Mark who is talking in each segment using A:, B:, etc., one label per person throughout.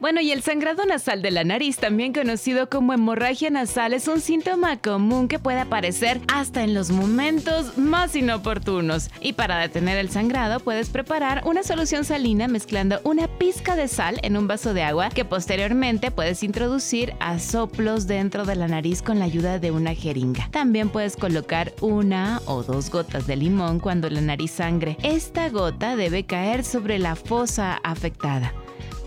A: Bueno, y el sangrado nasal de la nariz, también conocido como hemorragia nasal, es un síntoma común que puede aparecer hasta en los momentos más inoportunos. Y para detener el sangrado, puedes preparar una solución salina mezclando una pizca de sal en un vaso de agua que posteriormente puedes introducir a soplos dentro de la nariz con la ayuda de una jeringa. También puedes colocar una o dos gotas de limón cuando la nariz sangre. Esta gota debe caer sobre la fosa afectada.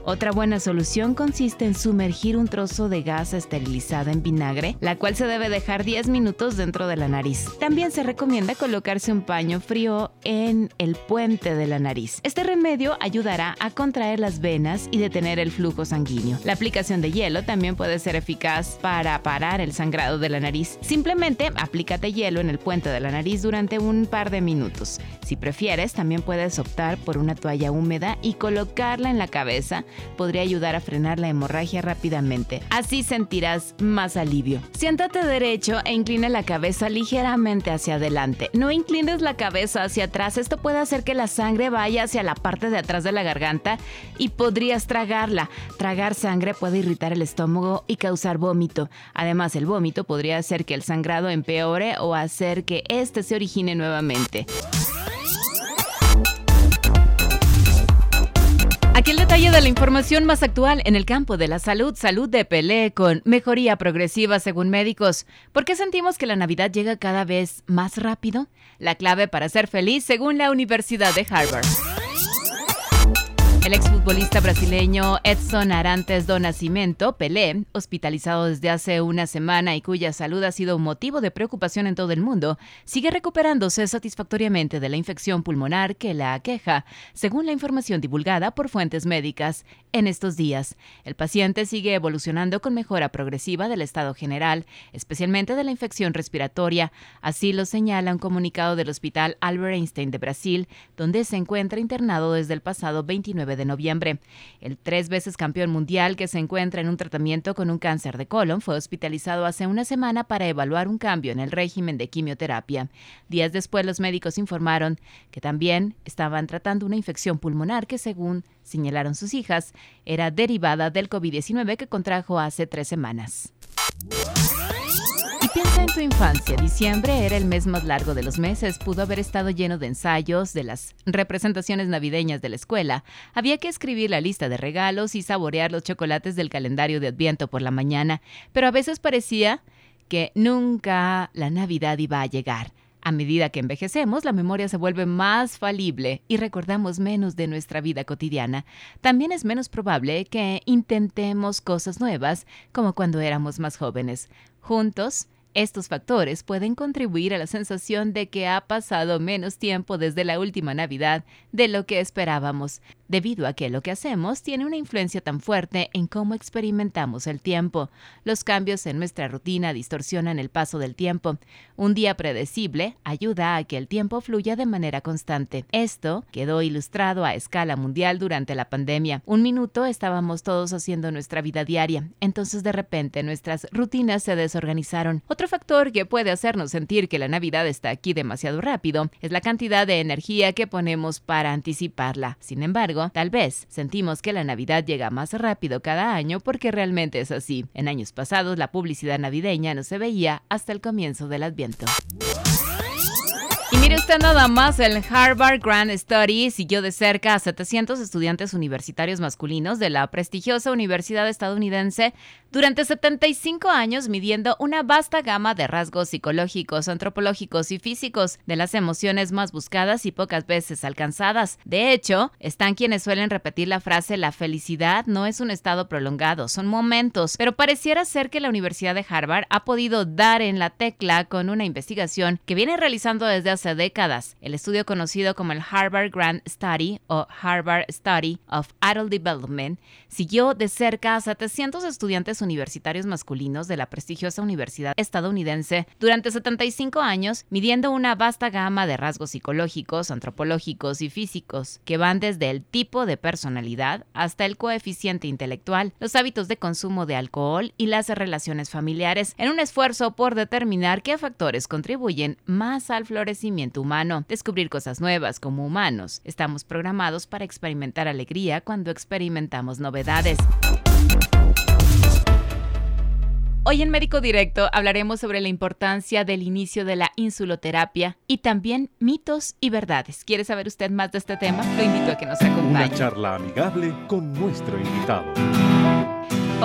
A: Otra buena solución consiste en sumergir un trozo de gasa esterilizada en vinagre, la cual se debe dejar 10 minutos dentro de la nariz. También se recomienda colocarse un paño frío en el puente de la nariz. Este remedio ayudará a contraer las venas y detener el flujo sanguíneo. La aplicación de hielo también puede ser eficaz para parar el sangrado de la nariz. Simplemente aplícate hielo en el puente de la nariz durante un par de minutos. Si prefieres, también puedes optar por una toalla húmeda y colocarla en la cabeza podría ayudar a frenar la hemorragia rápidamente. Así sentirás más alivio. Siéntate derecho e inclina la cabeza ligeramente hacia adelante. No inclines la cabeza hacia atrás. Esto puede hacer que la sangre vaya hacia la parte de atrás de la garganta y podrías tragarla. Tragar sangre puede irritar el estómago y causar vómito. Además, el vómito podría hacer que el sangrado empeore o hacer que éste se origine nuevamente. Aquí el detalle de la información más actual en el campo de la salud, salud de Pelé con mejoría progresiva según médicos. ¿Por qué sentimos que la Navidad llega cada vez más rápido? La clave para ser feliz según la Universidad de Harvard. El exfutbolista brasileño Edson Arantes do Nascimento, Pelé, hospitalizado desde hace una semana y cuya salud ha sido motivo de preocupación en todo el mundo, sigue recuperándose satisfactoriamente de la infección pulmonar que la aqueja, según la información divulgada por fuentes médicas en estos días. El paciente sigue evolucionando con mejora progresiva del estado general, especialmente de la infección respiratoria, así lo señala un comunicado del Hospital Albert Einstein de Brasil, donde se encuentra internado desde el pasado 29 de noviembre. El tres veces campeón mundial que se encuentra en un tratamiento con un cáncer de colon fue hospitalizado hace una semana para evaluar un cambio en el régimen de quimioterapia. Días después los médicos informaron que también estaban tratando una infección pulmonar que según señalaron sus hijas era derivada del COVID-19 que contrajo hace tres semanas. En tu infancia. Diciembre era el mes más largo de los meses. Pudo haber estado lleno de ensayos, de las representaciones navideñas de la escuela. Había que escribir la lista de regalos y saborear los chocolates del calendario de Adviento por la mañana. Pero a veces parecía que nunca la Navidad iba a llegar. A medida que envejecemos, la memoria se vuelve más falible y recordamos menos de nuestra vida cotidiana. También es menos probable que intentemos cosas nuevas como cuando éramos más jóvenes. Juntos, estos factores pueden contribuir a la sensación de que ha pasado menos tiempo desde la última Navidad de lo que esperábamos, debido a que lo que hacemos tiene una influencia tan fuerte en cómo experimentamos el tiempo. Los cambios en nuestra rutina distorsionan el paso del tiempo. Un día predecible ayuda a que el tiempo fluya de manera constante. Esto quedó ilustrado a escala mundial durante la pandemia. Un minuto estábamos todos haciendo nuestra vida diaria, entonces de repente nuestras rutinas se desorganizaron. Otro factor que puede hacernos sentir que la Navidad está aquí demasiado rápido es la cantidad de energía que ponemos para anticiparla. Sin embargo, tal vez sentimos que la Navidad llega más rápido cada año porque realmente es así. En años pasados la publicidad navideña no se veía hasta el comienzo del Adviento. Y mire usted nada más, el Harvard Grand Study siguió de cerca a 700 estudiantes universitarios masculinos de la prestigiosa universidad estadounidense durante 75 años midiendo una vasta gama de rasgos psicológicos, antropológicos y físicos de las emociones más buscadas y pocas veces alcanzadas. De hecho, están quienes suelen repetir la frase la felicidad no es un estado prolongado, son momentos, pero pareciera ser que la Universidad de Harvard ha podido dar en la tecla con una investigación que viene realizando desde hace 12 décadas. El estudio conocido como el Harvard Grant Study o Harvard Study of Adult Development siguió de cerca a 700 estudiantes universitarios masculinos de la prestigiosa universidad estadounidense durante 75 años, midiendo una vasta gama de rasgos psicológicos, antropológicos y físicos, que van desde el tipo de personalidad hasta el coeficiente intelectual, los hábitos de consumo de alcohol y las relaciones familiares, en un esfuerzo por determinar qué factores contribuyen más al florecimiento humano, descubrir cosas nuevas como humanos. Estamos programados para experimentar alegría cuando experimentamos novedades. Hoy en Médico Directo hablaremos sobre la importancia del inicio de la insuloterapia y también mitos y verdades. ¿Quiere saber usted más de este tema? Lo invito a que nos acompañe.
B: Una charla amigable con nuestro invitado.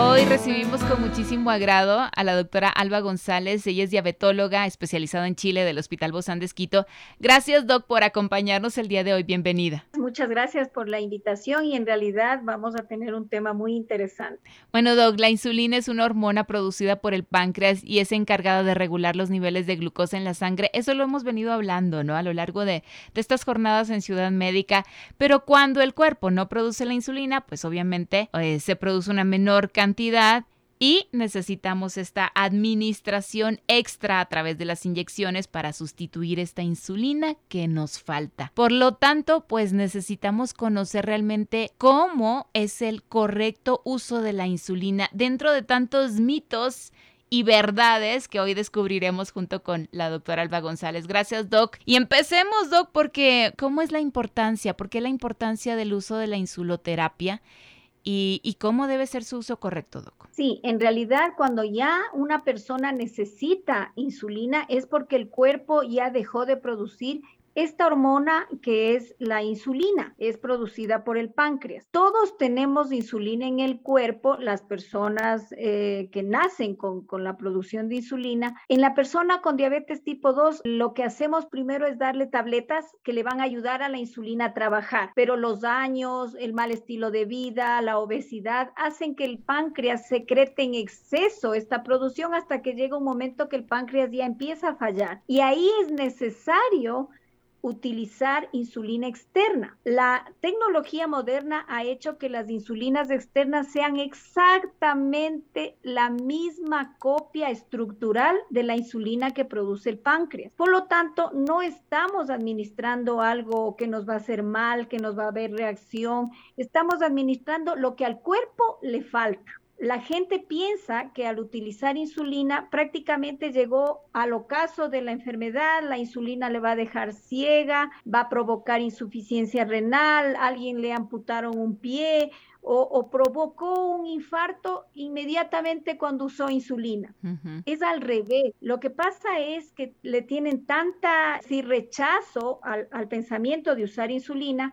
A: Hoy recibimos con muchísimo agrado a la doctora Alba González. Ella es diabetóloga especializada en Chile del Hospital Bozán de Esquito. Gracias, Doc, por acompañarnos el día de hoy. Bienvenida.
C: Muchas gracias por la invitación y en realidad vamos a tener un tema muy interesante.
A: Bueno, Doc, la insulina es una hormona producida por el páncreas y es encargada de regular los niveles de glucosa en la sangre. Eso lo hemos venido hablando, ¿no? A lo largo de, de estas jornadas en Ciudad Médica. Pero cuando el cuerpo no produce la insulina, pues obviamente eh, se produce una menor cantidad y necesitamos esta administración extra a través de las inyecciones para sustituir esta insulina que nos falta. Por lo tanto, pues necesitamos conocer realmente cómo es el correcto uso de la insulina dentro de tantos mitos y verdades que hoy descubriremos junto con la doctora Alba González. Gracias, Doc. Y empecemos, Doc, porque ¿cómo es la importancia? ¿Por qué la importancia del uso de la insuloterapia? Y, cómo debe ser su uso correcto, Doc.
C: Sí, en realidad cuando ya una persona necesita insulina es porque el cuerpo ya dejó de producir esta hormona que es la insulina es producida por el páncreas. Todos tenemos insulina en el cuerpo, las personas eh, que nacen con, con la producción de insulina. En la persona con diabetes tipo 2, lo que hacemos primero es darle tabletas que le van a ayudar a la insulina a trabajar, pero los años, el mal estilo de vida, la obesidad, hacen que el páncreas secrete en exceso esta producción hasta que llega un momento que el páncreas ya empieza a fallar. Y ahí es necesario utilizar insulina externa. La tecnología moderna ha hecho que las insulinas externas sean exactamente la misma copia estructural de la insulina que produce el páncreas. Por lo tanto, no estamos administrando algo que nos va a hacer mal, que nos va a haber reacción. Estamos administrando lo que al cuerpo le falta la gente piensa que al utilizar insulina prácticamente llegó al ocaso de la enfermedad, la insulina le va a dejar ciega, va a provocar insuficiencia renal, alguien le amputaron un pie o, provocó un infarto inmediatamente cuando usó insulina. Es al revés. Lo que pasa es que le tienen tanta si rechazo al, al pensamiento de usar insulina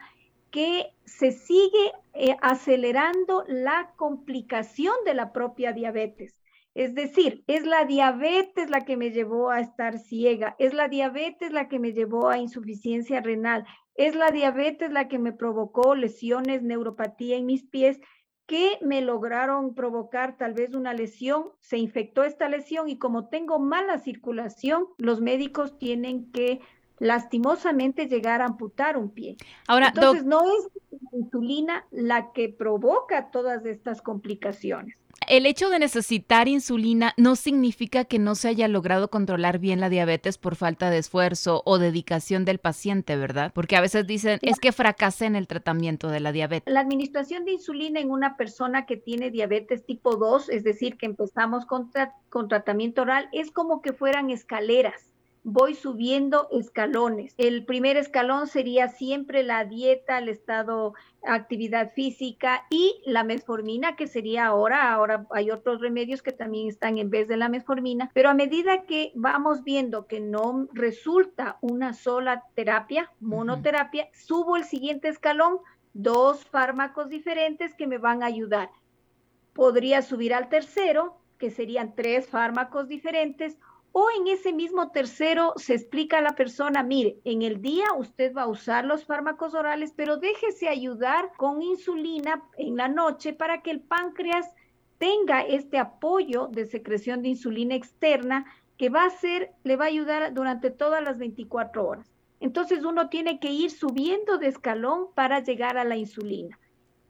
C: que se sigue eh, acelerando la complicación de la propia diabetes. Es decir, es la diabetes la que me llevó a estar ciega, es la diabetes la que me llevó a insuficiencia renal, es la diabetes la que me provocó lesiones, neuropatía en mis pies que me lograron provocar tal vez una lesión, se infectó esta lesión y como tengo mala circulación, los médicos tienen que lastimosamente llegar a amputar un pie. Ahora, Entonces, no es la insulina la que provoca todas estas complicaciones.
A: El hecho de necesitar insulina no significa que no se haya logrado controlar bien la diabetes por falta de esfuerzo o dedicación del paciente, ¿verdad? Porque a veces dicen, es que fracasa en el tratamiento de la diabetes.
C: La administración de insulina en una persona que tiene diabetes tipo 2, es decir, que empezamos con, con tratamiento oral, es como que fueran escaleras voy subiendo escalones. El primer escalón sería siempre la dieta, el estado, actividad física y la metformina, que sería ahora, ahora hay otros remedios que también están en vez de la metformina, pero a medida que vamos viendo que no resulta una sola terapia, monoterapia, subo el siguiente escalón, dos fármacos diferentes que me van a ayudar. Podría subir al tercero, que serían tres fármacos diferentes, o en ese mismo tercero se explica a la persona, mire, en el día usted va a usar los fármacos orales, pero déjese ayudar con insulina en la noche para que el páncreas tenga este apoyo de secreción de insulina externa que va a ser, le va a ayudar durante todas las 24 horas. Entonces uno tiene que ir subiendo de escalón para llegar a la insulina.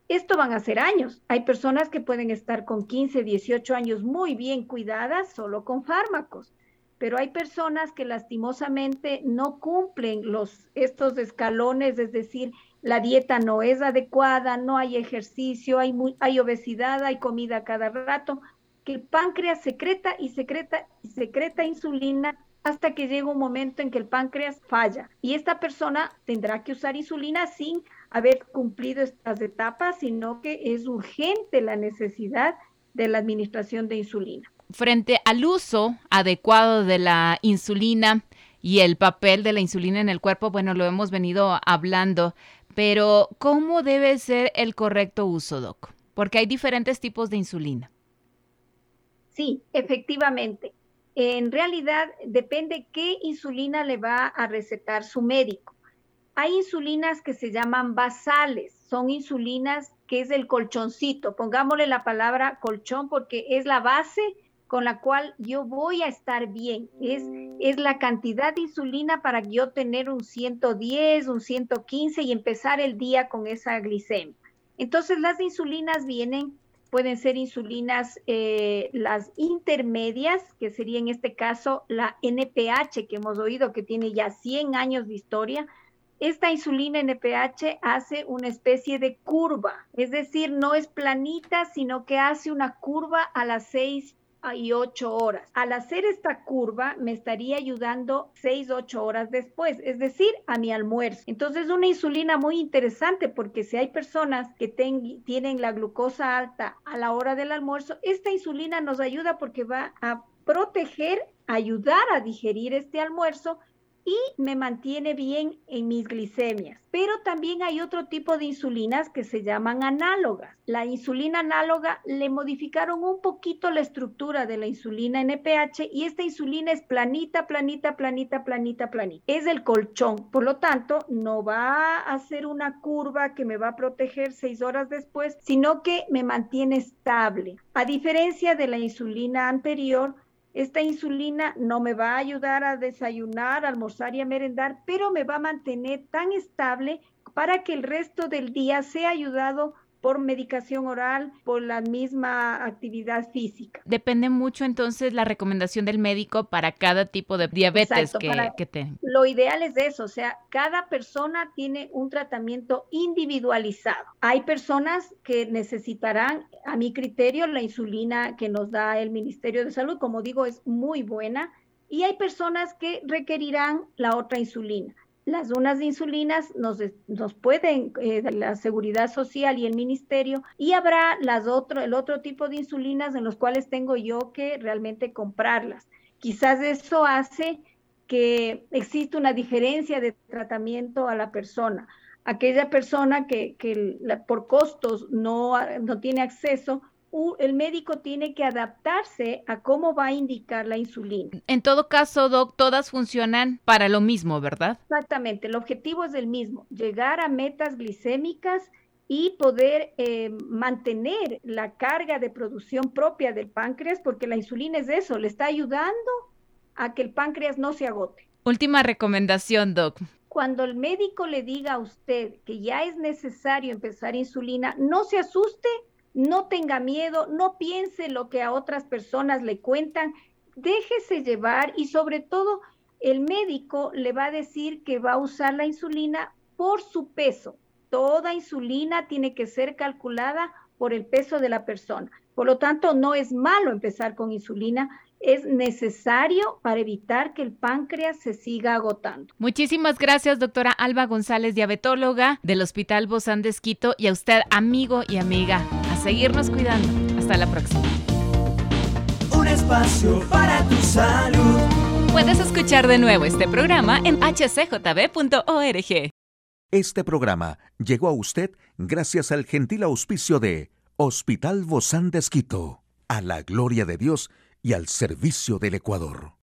C: Esto van a ser años. Hay personas que pueden estar con 15, 18 años muy bien cuidadas solo con fármacos, pero hay personas que lastimosamente no cumplen los, estos escalones, es decir, la dieta no es adecuada, no hay ejercicio, hay, hay obesidad, hay comida cada rato, que el páncreas secreta y secreta y secreta insulina hasta que llega un momento en que el páncreas falla. Y esta persona tendrá que usar insulina sin haber cumplido estas etapas, sino que es urgente la necesidad de la administración de insulina.
A: Frente al uso adecuado de la insulina y el papel de la insulina en el cuerpo, bueno, lo hemos venido hablando. Pero, ¿cómo debe ser el correcto uso, Doc? Porque hay diferentes tipos de insulina.
C: Sí, efectivamente. En realidad depende qué insulina le va a recetar su médico. Hay insulinas que se llaman basales, son insulinas que es el colchoncito, pongámosle la palabra colchón porque es la base con la cual yo voy a estar bien. Es, es la cantidad de insulina para yo tener un 110, un 115 y empezar el día con esa glicemia. Entonces las insulinas vienen, pueden ser insulinas, eh, las intermedias, que sería en este caso la NPH que hemos oído que tiene ya 100 años de historia. Esta insulina NPH hace una especie de curva, es decir, no es planita, sino que hace una curva a las 6 y ocho horas. Al hacer esta curva me estaría ayudando seis, ocho horas después, es decir, a mi almuerzo. Entonces, una insulina muy interesante porque si hay personas que tienen la glucosa alta a la hora del almuerzo, esta insulina nos ayuda porque va a proteger, ayudar a digerir este almuerzo y me mantiene bien en mis glicemias. Pero también hay otro tipo de insulinas que se llaman análogas. La insulina análoga le modificaron un poquito la estructura de la insulina NPH y esta insulina es planita, planita, planita, planita, planita. Es el colchón. Por lo tanto, no va a hacer una curva que me va a proteger seis horas después, sino que me mantiene estable. A diferencia de la insulina anterior, esta insulina no me va a ayudar a desayunar, almorzar y a merendar, pero me va a mantener tan estable para que el resto del día sea ayudado por medicación oral, por la misma actividad física.
A: Depende mucho entonces la recomendación del médico para cada tipo de diabetes que, que tenga.
C: Lo ideal es eso, o sea, cada persona tiene un tratamiento individualizado. Hay personas que necesitarán, a mi criterio, la insulina que nos da el Ministerio de Salud, como digo, es muy buena, y hay personas que requerirán la otra insulina. Las unas de insulinas nos, nos pueden, eh, la seguridad social y el ministerio, y habrá las otro, el otro tipo de insulinas en los cuales tengo yo que realmente comprarlas. Quizás eso hace que existe una diferencia de tratamiento a la persona. Aquella persona que, que por costos no, no tiene acceso, el médico tiene que adaptarse a cómo va a indicar la insulina.
A: En todo caso, Doc, todas funcionan para lo mismo, ¿verdad?
C: Exactamente, el objetivo es el mismo, llegar a metas glicémicas y poder eh, mantener la carga de producción propia del páncreas, porque la insulina es eso, le está ayudando a que el páncreas no se agote.
A: Última recomendación, Doc.
C: Cuando el médico le diga a usted que ya es necesario empezar insulina, no se asuste, no tenga miedo, no piense lo que a otras personas le cuentan, déjese llevar y sobre todo el médico le va a decir que va a usar la insulina por su peso. Toda insulina tiene que ser calculada por el peso de la persona. Por lo tanto, no es malo empezar con insulina, es necesario para evitar que el páncreas se siga agotando.
A: Muchísimas gracias, doctora Alba González, diabetóloga del Hospital Bozán de Esquito, y a usted, amigo y amiga, seguirnos cuidando. Hasta la próxima.
D: Un espacio para tu salud.
A: Puedes escuchar de nuevo este programa en hcjb.org.
E: Este programa llegó a usted gracias al gentil auspicio de Hospital Bozán de Esquito. A la gloria de Dios y al servicio del Ecuador.